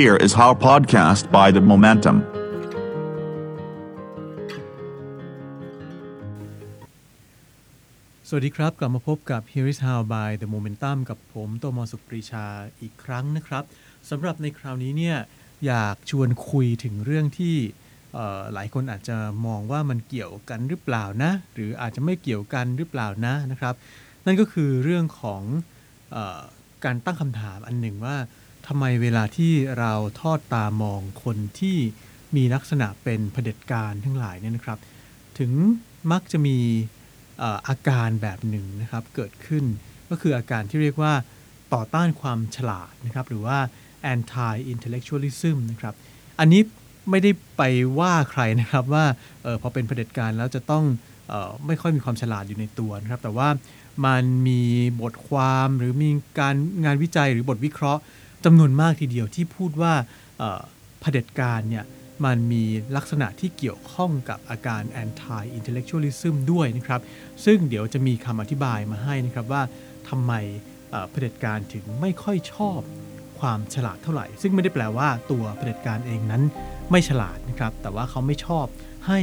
Here is our podcast by The Momentum. สวัสดีครับ กลับมาพบกับ Here is How by The Momentum กับผมโตมอสุปรีชาอีกครั้งนะครับสำหรับในคราวนี้เนี่ยอยากชวนคุยถึงเรื่องที่หลายคนอาจจะมองว่ามันเกี่ยวกันหรือเปล่านะ หรืออาจจะไม่เกี่ยวกันหรือเปล่านะนะครับ นั่นก็คือเรื่องของออการตั้งคำถามอันหนึ่งว่า ทำไมเวลาที่เราทอดตามองคนที่มีลักษณะเป็นเผด็จการทั้งหลายเนี่ยนะครับ ถึงมักจะมีอาการแบบหนึ่งนะครับเกิดขึ้นก็คืออาการที่เรียกว่าต่อต้านความฉลาดนะครับหรือว่า anti intellectualism นะครับอันนี้ไม่ได้ไปว่าใครนะครับว่าออพอเป็นเผด็จการแล้วจะต้องออไม่ค่อยมีความฉลาดอยู่ในตัวนะครับ แต่ว่ามันมีบทความหรือมีการงานวิจัยหรือบทวิเคราะห์ จำนวนมากทีเดียวที่พูดว่าเผด็จการเนี่ยมันมีลักษณะที่เกี่ยวข้องกับอาการ anti intellectualism ด้วยนะครับ ซึ่งเดี๋ยวจะมีคำอธิบายมาให้นะครับว่าทำไมเอ่อเผด็จการถึงไม่ค่อยชอบความฉลาดเท่าไหร่ ซึ่งไม่ได้แปลว่าตัวเผด็จการเองนั้นไม่ฉลาดนะครับ แต่ว่าเขาไม่ชอบให้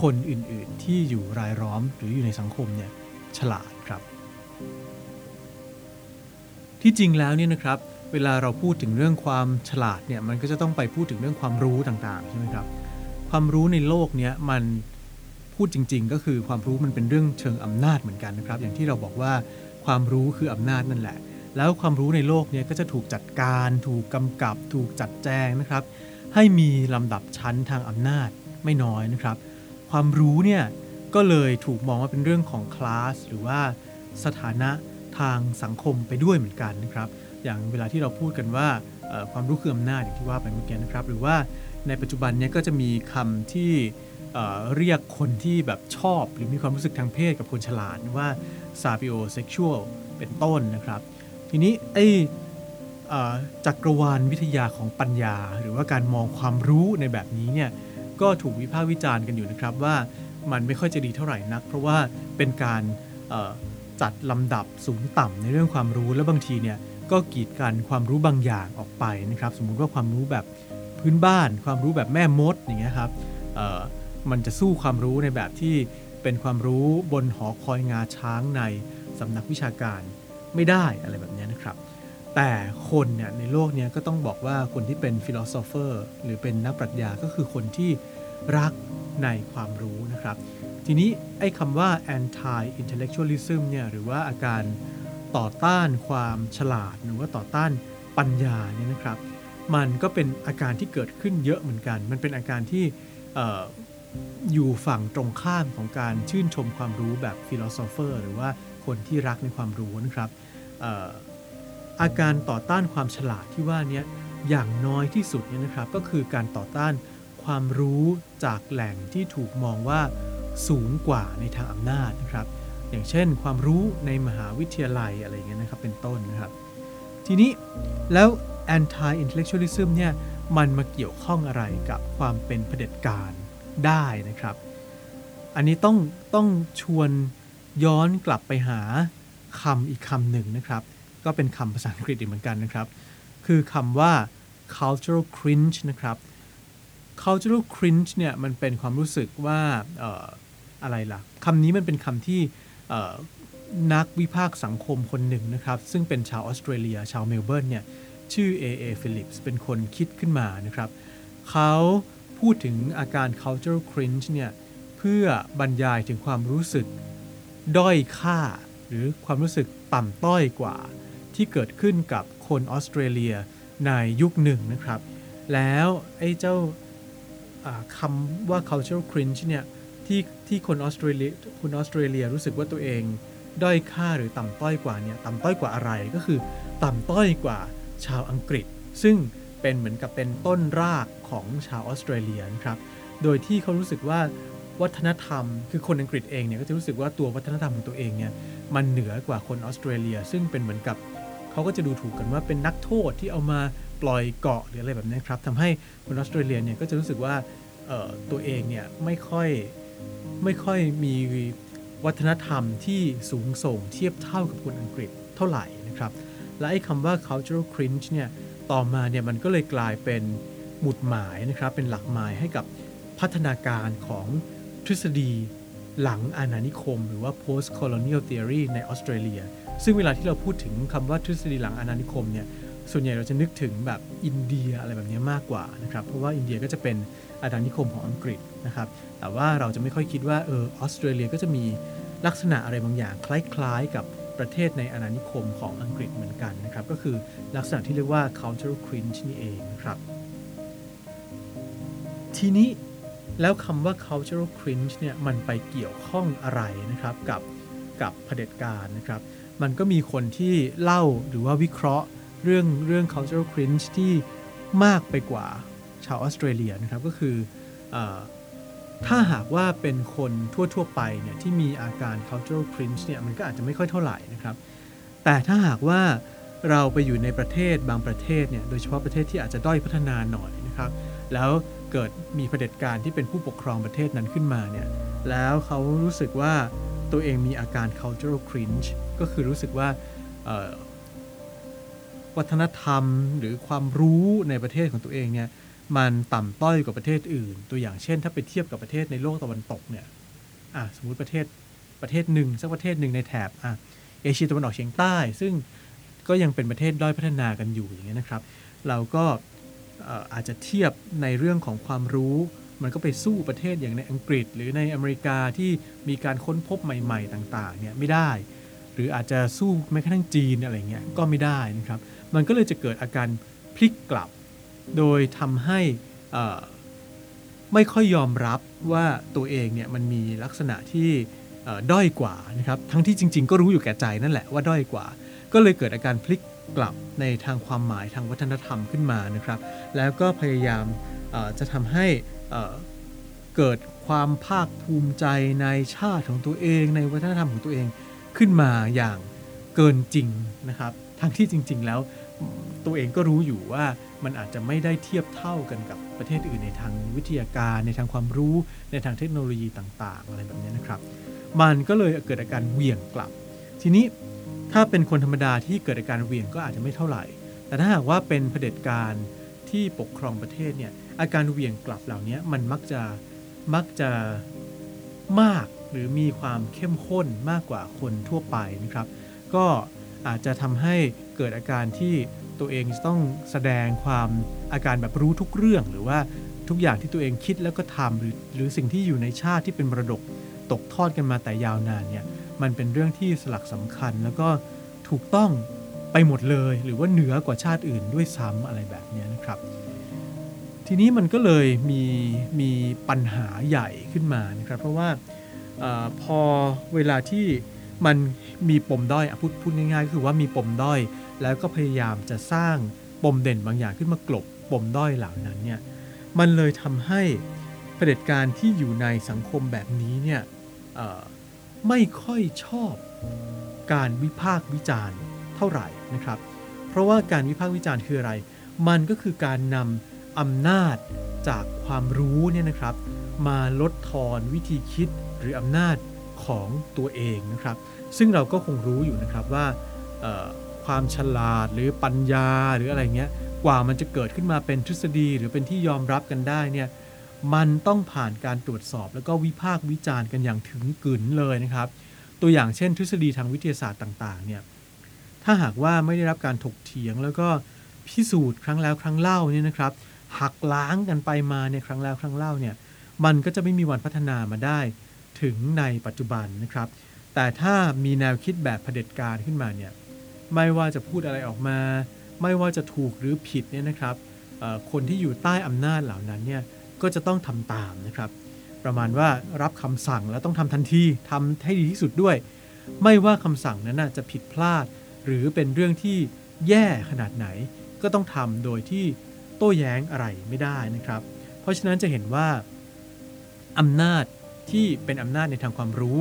คนอื่นๆที่อยู่รายล้อมหรืออยู่ในสังคมเนี่ยฉลาดครับ ที่จริงแล้วเนี่ยนะครับ เวลาเราพูดถึงเรื่องความฉลาดเนี่ยมันก็จะต้องไปพูดถึงเรื่องความรู้ต่างๆใช่ไหมครับความรู้ในโลกเนี้ยมันพูดจริง ๆ ก็คือความรู้มันเป็นเรื่องเชิงอำนาจเหมือนกันนะครับ อย่างที่เราบอกว่าความรู้คืออำนาจนั่นแหละ แล้วความรู้ในโลกเนี้ยก็จะถูกจัดการ ถูกกำกับ ถูกจัดแจงนะครับ ให้มีลำดับชั้นทางอำนาจไม่น้อยนะครับ ความรู้เนี่ยก็เลยถูกมองว่าเป็นเรื่องของคลาสหรือว่าสถานะทางสังคมไปด้วยเหมือนกันนะครับ อย่างเวลาที่เราพูดกันว่าความรู้คืออำนาจอย่างที่ว่าไปเมื่อกี้นะครับ หรือว่าในปัจจุบันเนี้ก็จะมีคำที่เรียกคนที่แบบชอบ หรือมีความรู้สึกทางเพศกับคนฉลาดว่า sapiosexual เป็นต้นนะครับ ทีนี้ไอ้จักรวาลวิทยาของปัญญา หรือว่าการมองความรู้ในแบบนี้เนี่ยก็ถูกวิพากษ์วิจารณ์กันอยู่นะครับว่ามันไม่ค่อยจะดีเท่าไหร่นัก เพราะว่าเป็นการจัดลำดับสูงต่ำในเรื่องความรู้และบางทีเนี่ย ก็กีดกันความรู้บางอย่างออกไปนะครับ สมมุติว่าความรู้แบบพื้นบ้าน ความรู้แบบแม่มดอย่างเงี้ยครับมันจะสู้ความรู้ในแบบที่เป็นความรู้บนหอคอยงาช้างในสำนักวิชาการไม่ได้อะไรแบบเนี้ยนะครับ แต่คนเนี่ยในโลกเนี้ยก็ต้องบอกว่าคนที่เป็น philosopher หรือเป็นนักปรัชญาก็คือคนที่รักในความรู้นะครับ ทีนี้ไอ้คำว่า anti intellectualism เนี่ยหรือว่าอาการ ต่อต้านความฉลาดหรือว่าต่อต้านปัญญาเนี่ยนะครับ มันก็เป็นอาการที่เกิดขึ้นเยอะเหมือนกัน มันเป็นอาการที่ออยู่ฝั่งตรงข้ามของการชื่นชมความรู้แบบ philosopher หรือว่าคนที่รักในความรู้นะครับออาการต่อต้านความฉลาดที่ว่านี้อย่างน้อยที่สุดเนี่ยนะครับ ก็คือการต่อต้านความรู้จากแหล่งที่ถูกมองว่าสูงกว่าในทางอำนาจนะครับ อย่างเช่น ความรู้ในมหาวิทยาลัยอะไรเงี้ยนะครับเป็นต้นนะครับ ทีนี้แล้ว anti intellectualism เนี่ยมันมาเกี่ยวข้องอะไรกับความเป็นเผด็จการได้นะครับ อันนี้ต้องต้องชวนย้อนกลับไปหาคำอีกคำหนึ่งนะครับ ก็เป็นคำภาษาอังกฤษอีกเหมือนกันนะครับ คือคำว่า cultural cringe นะครับ cultural cringe เนี่ยมันเป็นความรู้สึกว่าอออะไรล่ะคำนี้มันเป็นคำที่ นักวิพากษ์สังคมคนหนึ่งนะครับ ซึ่งเป็นชาวออสเตรเลีย ชาวเมลเบิร์นเนี่ยชื่อ A.A. Phillips เป็นคนคิดขึ้นมานะครับ เขาพูดถึงอาการ cultural cringe เนี่ยเพื่อบรรยายถึงความรู้สึกด้อยค่า หรือความรู้สึกต่ำต้อยกว่า ที่เกิดขึ้นกับคนออสเตรเลียในยุคหนึ่งนะครับ แล้วไอ้เจ้าอ่าคำว่า cultural cringe เนี่ย ที่ที่คนออสเตรเลียคนออสเตรเลียรู้สึกว่าตัวเองด้อยค่าหรือต่ำต้อยกว่าเนี่ยต่ำต้อยกว่าอะไรก็คือ ต่ำต้อยกว่าชาวอังกฤษ ซึ่งเป็นเหมือนกับเป็นต้นรากของชาวออสเตรเลียนะครับ โดยที่เขารู้สึกว่าวัฒนธรรม คือคนอังกฤษเองเนี่ยก็จะรู้สึกว่าตัววัฒนธรรมของตัวเองเนี่ยมันเหนือกว่าคนออสเตรเลีย ซึ่งเป็นเหมือนกับเขาก็จะดูถูกกันว่าเป็นนักโทษที่เอามาปล่อยเกาะหรืออะไรแบบนี้ครับทำให้คนออสเตรเลียเนี่ยก็จะรู้สึกว่าตัวเองเนี่ยไม่ค่อย ไม่ค่อยมีวัฒนธรรมที่สูงส่งเทียบเท่ากับคนอังกฤษเท่าไหร่นะครับ และไอ้คำว่า cultural cringe เนี่ยต่อมาเนี่ยมันก็เลยกลายเป็นหมุดหมายนะครับ เป็นหลักหมายให้กับพัฒนาการของทฤษฎีหลังอาณานิคม หรือว่า post colonial theory ในออสเตรเลีย ซึ่งเวลาที่เราพูดถึงคำว่าทฤษฎีหลังอาณานิคมเนี่ยส่วนใหญ่เราจะนึกถึงแบบอินเดียอะไรแบบนี้มากกว่านะครับ เพราะว่าอินเดียก็จะเป็น อาณานิคมของอังกฤษนะครับ แต่ว่าเราจะไม่ค่อยคิดว่าเออออสเตรเลียก็จะมีลักษณะอะไรบางอย่าง คล้ายๆ กับประเทศในอาณานิคมของอังกฤษเหมือนกันนะครับ ก็คือลักษณะที่เรียกว่า cultural cringe นี่เองนะครับ ทีนี้แล้วคำว่า cultural cringe เนี่ยมันไปเกี่ยวข้องอะไรนะครับกับกับเผด็จการนะครับ มันก็มีคนที่เล่าหรือว่าวิเคราะห์เรื่องเรื่อง cultural cringe ที่มากไปกว่า ชาวออสเตรเลียนะครับก็คืออถ้าหากว่าเป็นคนทั่ว ๆ ไปเนี่ยที่มีอาการ cultural cringe เนี่ยมันก็อาจจะไม่ค่อยเท่าไหร่นะครับ แต่ถ้าหากว่าเราไปอยู่ในประเทศบางประเทศเนี่ยโดยเฉพาะประเทศที่อาจจะด้อยพัฒนาหน่อยนะครับ แล้วเกิดมีเผด็จการที่เป็นผู้ปกครองประเทศนั้นขึ้นมาเนี่ยแล้วเขารู้สึกว่าตัวเองมีอาการ cultural cringe ก็คือรู้สึกว่าวัฒนธรรมหรือความรู้ในประเทศของตัวเองเนี่ย มันต่ำต้อยกว่าประเทศอื่น ตัวอย่างเช่น ถ้าไปเทียบกับประเทศในโลกตะวันตกเนี่ยอะสมมุติประเทศประเทศหนึ่งสักประเทศหนึ่งในแถบอะเอเชียตะวันออกเฉียงใต้ ซึ่งก็ยังเป็นประเทศด้อยพัฒนากันอยู่อย่างเงี้ยนะครับ เราก็เอ่ออาจจะเทียบในเรื่องของความรู้ มันก็ไปสู้ประเทศอย่างในอังกฤษ หรือในอเมริกาที่มีการค้นพบใหม่ ๆ ต่างๆเนี่ยไม่ได้ หรืออาจจะสู้แม้กระทั่งจีนอะไรเงี้ยก็ไม่ได้นะครับ มันก็เลยจะเกิดอาการพลิกกลับ โดยทำให้ไม่ค่อยยอมรับว่าตัวเองเนี่ยมันมีลักษณะที่ด้อยกว่านะครับทั้งที่จริง ๆ ก็รู้อยู่แก่ใจนั่นแหละว่าด้อยกว่า ก็เลยเกิดอาการพลิกกลับในทางความหมายทางวัฒนธรรมขึ้นมานะครับ แล้วก็พยายามจะทำให้เกิดความภาคภูมิใจในชาติของตัวเอง ในวัฒนธรรมของตัวเองขึ้นมาอย่างเกินจริงนะครับ ทั้งที่จริง ๆ แล้ว ตัวเองก็รู้อยู่ว่ามันอาจจะไม่ได้เทียบเท่ากันกับประเทศอื่นในทางวิทยาการ ในทางความรู้ ในทางเทคโนโลยีต่างๆ อะไรแบบนี้นะครับ มันก็เลยเกิดอาการเหวี่ยงกลับ ทีนี้ถ้าเป็นคนธรรมดาที่เกิดอาการเหวี่ยงก็อาจจะไม่เท่าไหร่ แต่ถ้าหากว่าเป็นเผด็จการที่ปกครองประเทศเนี่ยอาการเหวี่ยงกลับเหล่านี้มันมักจะมักจะมากหรือมีความเข้มข้นมากกว่าคนทั่วไปนะครับ ก็อาจจะทำให้ เกิดอาการที่ตัวเองต้องแสดงความอาการแบบรู้ทุกเรื่อง หรือว่าทุกอย่างที่ตัวเองคิดแล้วก็ทำหรือหรือสิ่งที่อยู่ในชาติที่เป็นมรดกตกทอดกันมาแต่ยาวนานเนี่ยมันเป็นเรื่องที่สลักสำคัญ แล้วก็ถูกต้องไปหมดเลย หรือว่าเหนือกว่าชาติอื่นด้วยซ้ำอะไรแบบนี้นะครับ ทีนี้มันก็เลยมีมีปัญหาใหญ่ขึ้นมานะครับ เพราะว่าอพอเวลาที่ มันมีปมด้อยอพูดพูดง่ายๆก็คือว่ามีปมด้อย แล้วก็พยายามจะสร้างปมเด่นบางอย่างขึ้นมากลบปมด้อยเหล่านั้นเนี่ยมันเลยทำให้เผด็จการที่อยู่ในสังคมแบบนี้เนี่ยไม่ค่อยชอบการวิพากษ์วิจารณ์เท่าไหร่นะครับ เพราะว่าการวิพากษ์วิจารณ์คืออะไร มันก็คือการนำอำนาจจากความรู้เนี่ยนะครับ มาลดทอนวิธีคิดหรืออำนาจ ของตัวเองนะครับ ซึ่งเราก็คงรู้อยู่นะครับว่าความฉลาดหรือปัญญาหรืออะไรเงี้ยกว่ามันจะเกิดขึ้นมาเป็นทฤษฎีหรือเป็นที่ยอมรับกันได้เนี่ยมันต้องผ่านการตรวจสอบ แล้วก็วิพากษ์วิจารณ์กันอย่างถึงกึนเลยนะครับ ตัวอย่างเช่น ทฤษฎีทางวิทยาศาสตร์ต่างๆเนี่ยถ้าหากว่าไม่ได้รับการถกเถียง แล้วก็พิสูจน์ครั้งแล้วครั้งเล่าเนี่ยนะครับหักล้างกันไปมาเนี่ยครั้งแล้วครั้งเล่าเนี่ยมันก็จะไม่มีวันพัฒนามาได้ ถึงในปัจจุบันนะครับ แต่ถ้ามีแนวคิดแบบเผด็จการขึ้นมาเนี่ยไม่ว่าจะพูดอะไรออกมา ไม่ว่าจะถูกหรือผิดเนี่ยนะครับคนที่อยู่ใต้อำนาจเหล่านั้นเนี่ยก็จะต้องทำตามนะครับ ประมาณว่ารับคำสั่งแล้วต้องทำทันทีทำให้ดีที่สุดด้วย ไม่ว่าคำสั่งนั้นนะจะผิดพลาด หรือเป็นเรื่องที่แย่ขนาดไหน ก็ต้องทำโดยที่โต้แย้งอะไรไม่ได้นะครับ เพราะฉะนั้นจะเห็นว่าอำนาจ ที่เป็นอำนาจในทางความรู้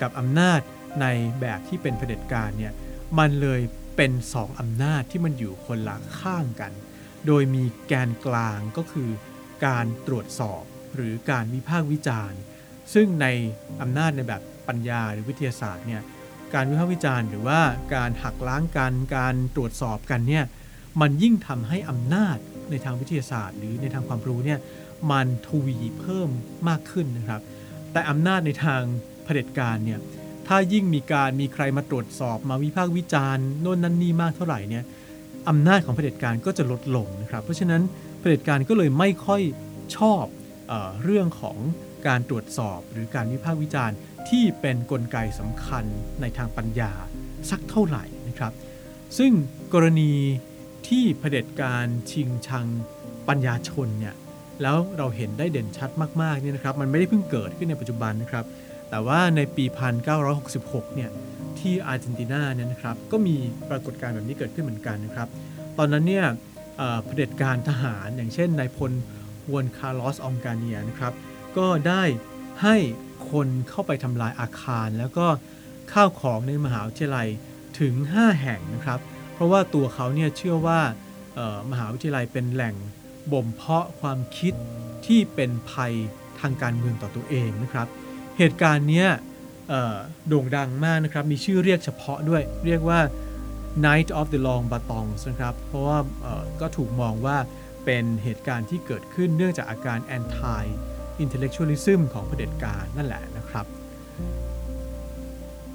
กับอำนาจในแบบที่เป็นเผด็จการเนี่ยมันเลยเป็นสองอำนาจที่มันอยู่คนละข้างกัน โดยมีแกนกลางก็คือการตรวจสอบหรือการวิพากษ์วิจารณ์ ซึ่งในอำนาจในแบบปัญญาหรือวิทยาศาสตร์เนี่ยการวิพากษ์วิจารณ์หรือว่าการหักล้างกันการตรวจสอบกันเนี่ยมันยิ่งทำให้อำนาจในทางวิทยาศาสตร์ หรือในทางความรู้เนี่ยมันทวีเพิ่มมากขึ้นนะครับ แต่อำนาจในทางเผด็จการเนี่ยถ้ายิ่งมีการมีใครมาตรวจสอบมาวิพากษ์วิจารณ์โน่นนั่นนี่มากเท่าไหร่เนี่ยอำนาจของเผด็จการก็จะลดลงนะครับเพราะฉะนั้นเผด็จการก็เลยไม่ค่อยชอบเออเรื่องของการตรวจสอบหรือการวิพากษ์วิจารณ์ที่เป็นนกลไกสำคัญในทางปัญญาสักเท่าไหร่นะครับ ซึ่งกรณีที่เผด็จการชิงชังปัญญาชนเนี่ย แล้วเราเห็นได้เด่นชัดมากๆเนี่ยนะครับมันไม่ได้เพิ่งเกิดขึ้นในปัจจุบันนะครับ แต่ว่าในปี 1966 เนี่ยที่อาร์เจนตินาเนี่ยนะครับก็มีปรากฏการณ์แบบนี้เกิดขึ้นเหมือนกันนะครับ ตอนนั้นเนี่ยเอ่อเผด็จการทหารอย่างเช่นนายพลวนคาร์ลอสองกาเนียนะครับก็ได้ให้คนเข้าไปทำลายอาคาร แล้วก็ข้าวของในมหาวิทยาลัยถึง 5 แห่งนะครับ เพราะว่าตัวเขาเนี่ยเชื่อว่ามหาวิทยาลัยเป็นแหล่ง บ่มเพาะความคิดที่เป็นภัยทางการเมืองต่อตัวเองนะครับ เหตุการณ์เนี้ยโด่งดังมากนะครับ มีชื่อเรียกเฉพาะด้วย เรียกว่า Night of the Long Batongs นะครับ เพราะว่าก็ถูกมองว่าเป็นเหตุการณ์ที่เกิดขึ้นเนื่องจากอาการ anti intellectualism ของเผด็จการนั่นแหละนะครับ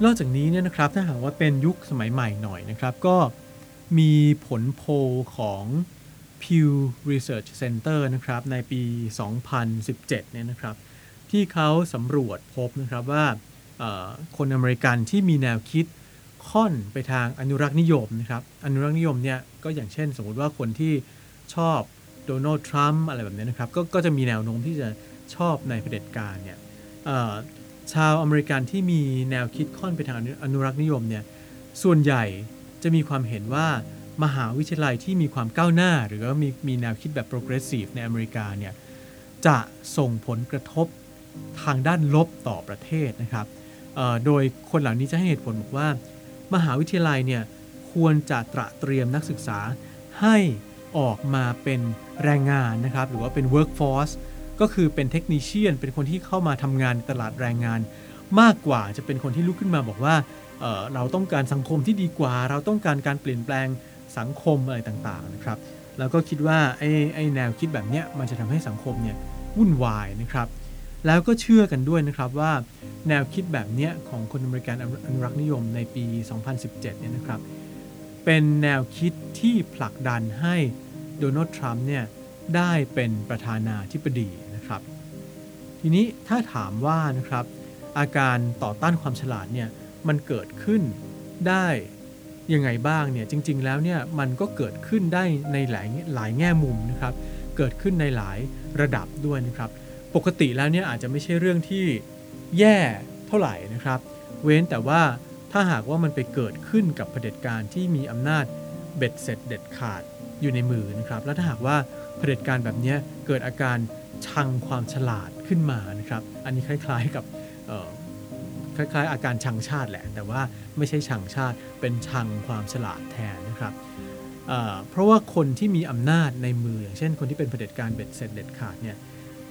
นอกจากนี้เนี่ยนะครับถ้าหากว่าเป็นยุคสมัยใหม่หน่อยนะครับ ก็มีผลโพลของ Pew Research Center นะครับในปี 2017 เนี่ยนะครับ ที่เขาสำรวจพบนะครับว่าคนอเมริกันที่มีแนวคิดค่อนไปทางอนุรักษ์นิยมนะครับ อนุรักษ์นิยมเนี่ยก็อย่างเช่น สมมุติว่าคนที่ชอบโดนัลด์ทรัมป์อะไรแบบนี้นะครับกก็จะมีแนวโน้มที่จะชอบในเผด็จการเนี่ยชาวอเมริกันที่มีแนวคิดค่อนไปทางอนุรักษ์นิยมเนี่ยส่วนใหญ่จะมีความเห็นว่า มหาวิทยาลัยที่มีความก้าวหน้า หรือว่ามีมีแนวคิดแบบ progressive ในอเมริกาเนี่ยจะส่งผลกระทบทางด้านลบต่อประเทศนะครับโดยคนเหล่านี้จะให้เหตุผลบอกว่า มหาวิทยาลัยเนี่ยควรจะตระเตรียมนักศึกษาให้ออกมาเป็นแรงงานนะครับหรือว่าเป็น workforce ก็คือเป็นเทคนิชเชียน เป็นคนที่เข้ามาทำงานในตลาดแรงงาน มากกว่าจะเป็นคนที่ลุกขึ้นมาบอกว่าเเราต้องการสังคมที่ดีกว่า เราต้องการการเปลี่ยนแปลง สังคมอะไรต่างๆนะครับแล้วก็คิดว่าไอ้ไอ้แนวคิดแบบเนี้ยมันจะทำให้สังคมเนี่ยวุ่นวายนะครับแล้วก็เชื่อกันด้วยนะครับว่าแนวคิดแบบเนี้ยของคนอเมริกันอนุรักษ์นิยมในปี 2017 เนี่ยนะครับเป็นแนวคิดที่ผลักดันให้โดนัลด์ทรัมป์เนี่ยได้เป็นประธานาธิบดีนะครับ ทีนี้ถ้าถามว่านะครับอาการต่อต้านความฉลาดเนี่ยมันเกิดขึ้นได้ ยังไงบ้างเนี่ยจริง ๆ แล้วเนี่ยมันก็เกิดขึ้นได้ในหลายหลายแง่มุมนะครับ เกิดขึ้นในหลายระดับด้วยนะครับ ปกติแล้วเนี่ยอาจจะไม่ใช่เรื่องที่แย่เท่าไหร่นะครับ เว้นแต่ว่าถ้าหากว่ามันไปเกิดขึ้นกับเผด็จการที่มีอำนาจเบ็ดเสร็จเด็ดขาดอยู่ในมือนะครับ แล้วถ้าหากว่าเผด็จการแบบเนี้ยเกิดอาการชังความฉลาดขึ้นมานะครับ อันนี้คล้าย ๆกับ คล้ายๆ อาการชังชาติแหละ แต่ว่าไม่ใช่ชังชาติเป็นชังความฉลาดแทนนะครับเพราะว่าคนที่มีอำนาจในมือ อย่างเช่น คนที่เป็นเผด็จการเบ็ดเสร็จเด็ดขาดเนี่ย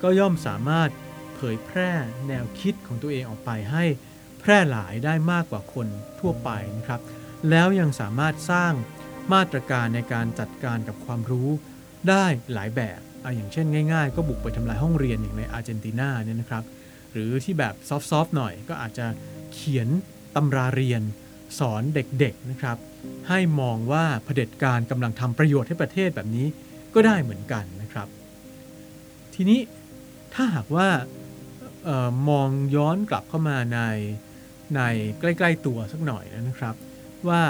ก็ย่อมสามารถเผยแพร่แนวคิดของตัวเองออกไปให้แพร่หลายได้มากกว่าคนทั่วไปนะครับ แล้วยังสามารถสร้างมาตรการในการจัดการกับความรู้ได้หลายแบบออย่างเช่นง่าย ๆ ก็บุกไปทำลายห้องเรียนอย่างในอาร์เจนตินาเนี่ยนะครับ หรือที่แบบซอฟๆหน่อย ก็อาจจะเขียนตำราเรียน สอนเด็กๆนะครับ ให้มองว่าเผด็จการกำลังทำประโยชน์ให้ประเทศแบบนี้ก็ได้เหมือนกันนะครับ ทีนี้ถ้าหากว่าออมองย้อนกลับเข้ามาในในใกล้ ๆตัวสักหน่อยนะครับ ว่า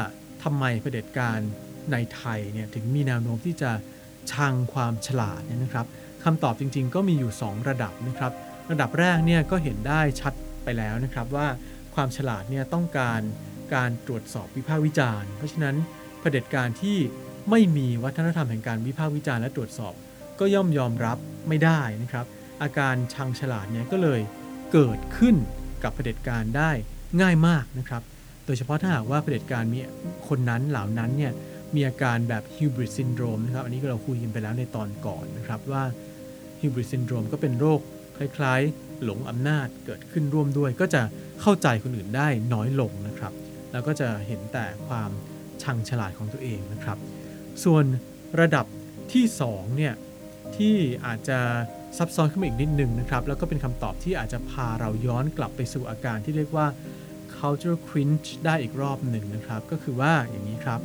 ทำไมเผด็จการในไทยเนี่ยถึงมีแนวโน้มที่จะชังความฉลาดเนี่ยนะครับคำตอบจริง ๆ ก็มีอยู่ 2 ระดับนะครับ ระดับแรกเนี่ยก็เห็นได้ชัดไปแล้วนะครับว่าความฉลาดเนี่ยต้องการการตรวจสอบวิพากษ์วิจารณ์ เพราะฉะนั้นเผด็จการที่ไม่มีวัฒนธรรมแห่งการวิพากษ์วิจารณ์และตรวจสอบ ก็ย่อมยอมรับไม่ได้นะครับ อาการชังฉลาดเนี่ยก็เลยเกิดขึ้นกับเผด็จการได้ง่ายมากนะครับ โดยเฉพาะถ้าหากว่าเผด็จการมีคนนั้นเหล่านั้นเนี่ยมีอาการแบบฮิวบริดซินโดรมนะครับ อันนี้ก็เราคุยกันไปแล้วในตอนก่อนนะครับว่าฮิวบริดซินโดรมก็เป็นโรค คล้ายๆ หลงอำนาจเกิดขึ้นร่วมด้วย ก็จะเข้าใจคนอื่นได้น้อยลงนะครับ แล้วก็จะเห็นแต่ความชังฉลาดของตัวเองนะครับ ส่วนระดับที่2เนี่ยที่อาจจะซับซ้อนขึ้นมาอีกนิดนึงนะครับ แล้วก็เป็นคำตอบที่อาจจะพาเราย้อนกลับไปสู่อาการที่เรียกว่า cultural cringe ได้อีกรอบหนึ่งนะครับ ก็คือว่าอย่างนี้ครับ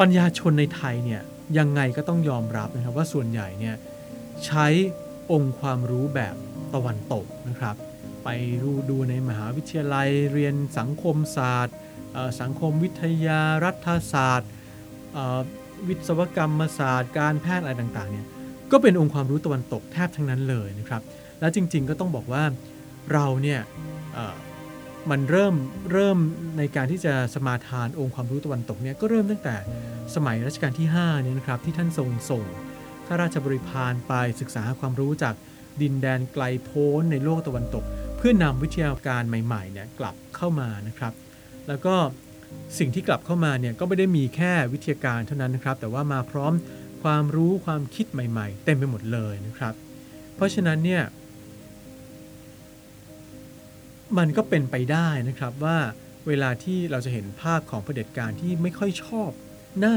ปัญญาชนในไทยเนี่ยยังไงก็ต้องยอมรับนะครับว่าส่วนใหญ่เนี่ยใช้ องค์ความรู้แบบตะวันตกนะครับ ไปรูดูในมหาวิทยาลัยเรียนสังคมศาสตร์ สังคมวิทยารัฐศาสตร์ วิศวกรรมศาสตร์ การแพทย์อะไรต่างๆเนี่ยก็เป็นองค์ความรู้ตะวันตกแทบทั้งนั้นเลยนะครับ และจริงๆก็ต้องบอกว่าเราเนี่ยมันเริ่มเริ่มในการที่จะสมาทานองค์ความรู้ตะวันตกเนี่ยก็เริ่มตั้งแต่สมัยรัชกาลที่5เนี่ยนะครับที่ท่านทรงส่ง ข้าราชบริพารไปศึกษาความรู้จากดินแดนไกลโพ้นในโลกตะวันตก เพื่อนำวิทยาการใหม่ๆเนี่ยกลับเข้ามานะครับ แล้วก็สิ่งที่กลับเข้ามาเนี่ยก็ไม่ได้มีแค่วิทยาการเท่านั้นนะครับ แต่ว่ามาพร้อมความรู้ความคิดใหม่ๆ เต็มไปหมดเลยนะครับ เพราะฉะนั้นเนี่ยมันก็เป็นไปได้นะครับว่าเวลาที่เราจะเห็นภาพของเผด็จการที่ไม่ค่อยชอบหน้า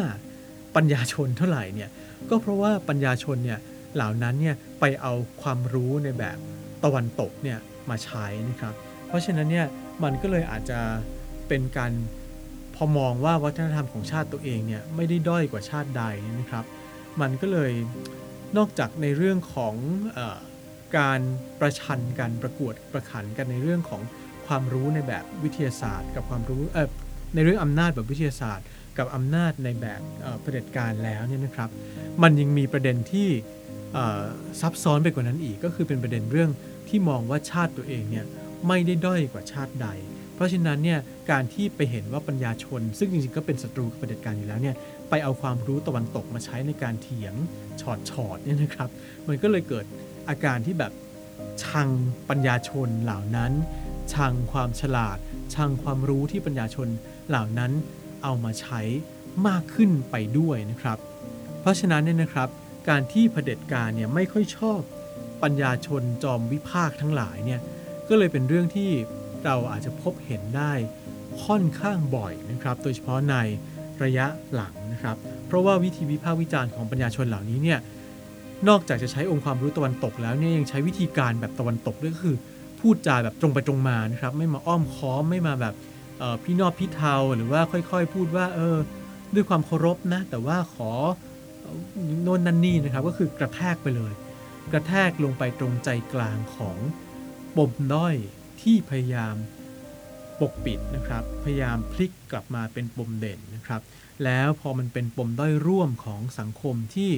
ปัญญาชนเท่าไหร่เนี่ย ก็เพราะว่าปัญญาชนเนี่ยเหล่านั้นเนี่ยไปเอาความรู้ในแบบตะวันตกเนี่ยมาใช้นะครับ เพราะฉะนั้นเนี่ยมันก็เลยอาจจะเป็นการพอมองว่าวัฒนธรรมของชาติตัวเองเนี่ยไม่ได้ด้อยกว่าชาติใดนะครับ มันก็เลยนอกจากในเรื่องของอการประชันกันประกวดประขันกันในเรื่องของความรู้ในแบบวิทยาศาสตร์ กับความรู้ในเรื่องอำนาจแบบวิทยาศาสตร์ กับอำนาจในแบบเผด็จการแล้วเนี่ยนะครับ มันยังมีประเด็นที่ซับซ้อนไปกว่านั้นอีกก็คือเป็นประเด็นเรื่องที่มองว่าชาติตัวเองเนี่ยไม่ได้ด้อยกว่าชาติใด เพราะฉะนั้นเนี่ยการที่ไปเห็นว่าปัญญาชน ซึ่งจริงๆก็เป็นศัตรูกับเผด็จการอยู่แล้วเนี่ยไปเอาความรู้ตะวันตกมาใช้ในการเถียงฉอดฉอดเนี่ยนะครับ มันก็เลยเกิดอาการที่แบบชังปัญญาชนเหล่านั้น ชังความฉลาด ชังความรู้ที่ปัญญาชนเหล่านั้น เอามาใช้มากขึ้นไปด้วยนะครับ เพราะฉะนั้นเนี่ยนะครับ การที่เผด็จการเนี่ยไม่ค่อยชอบปัญญาชนจอมวิพากทั้งหลายเนี่ยก็เลยเป็นเรื่องที่เราอาจจะพบเห็นได้ค่อนข้างบ่อยนะครับ โดยเฉพาะในระยะหลังนะครับ เพราะว่าวิธีวิพากษ์วิจารณ์ของปัญญาชนเหล่านี้เนี่ยนอกจากจะใช้องค์ความรู้ตะวันตกแล้วเนี่ยยังใช้วิธีการแบบตะวันตกด้วยก็คือ พูดจาแบบตรงไปตรงมานะครับ ไม่มาอ้อมค้อมไม่มาแบบ พี่นอบพี่เทาหรือว่าค่อยๆ พูดว่า เออ ด้วยความเคารพนะ แต่ว่าขอโน่นนั่นนี่นะครับ ก็คือกระแทกไปเลย กระแทกลงไปตรงใจกลางของปมด้อยที่พยายามปกปิดนะครับ พยายามพลิกกลับมาเป็นปมเด่นนะครับ แล้วพอมันเป็นปมด้อยร่วมของสังคมที่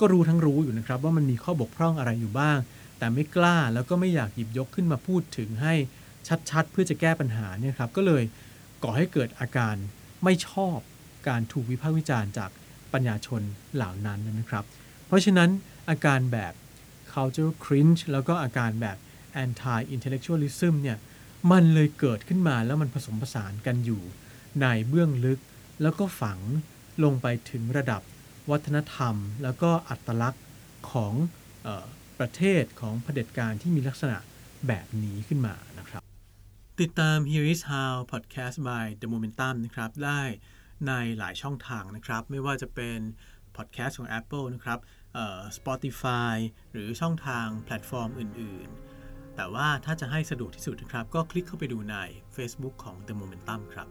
ก็รู้ทั้งรู้อยู่นะครับ ว่ามันมีข้อบกพร่องอะไรอยู่บ้าง แต่ไม่กล้าแล้วก็ไม่อยากหยิบยกขึ้นมาพูดถึงให้ ชัดๆ เพื่อจะแก้ปัญหาเนี่ยครับก็เลยก่อให้เกิดอาการไม่ชอบการถูกวิพากษ์วิจารณ์จากปัญญาชนเหล่านั้นนะครับ เพราะฉะนั้นอาการแบบ cultural cringe แล้วก็อาการแบบ anti intellectualism เนี่ยมันเลยเกิดขึ้นมาแล้วมันผสมผสานกันอยู่ ในเบื้องลึกแล้วก็ฝังลงไปถึงระดับวัฒนธรรม แล้วก็อัตลักษณ์ของออประเทศของเผด็จการที่มีลักษณะแบบนี้ขึ้นมานะครับ ติดตาม Here is How Podcast by The Momentum นะครับ ได้ในหลายช่องทางนะครับ ไม่ว่าจะเป็นพอดแคสต์ของ Apple นะครับ Spotify หรือช่องทางแพลตฟอร์มอื่น ๆ แต่ว่าถ้าจะให้สะดวกที่สุดนะครับ ก็คลิกเข้าไปดูใน Facebook ของ The Momentum ครับ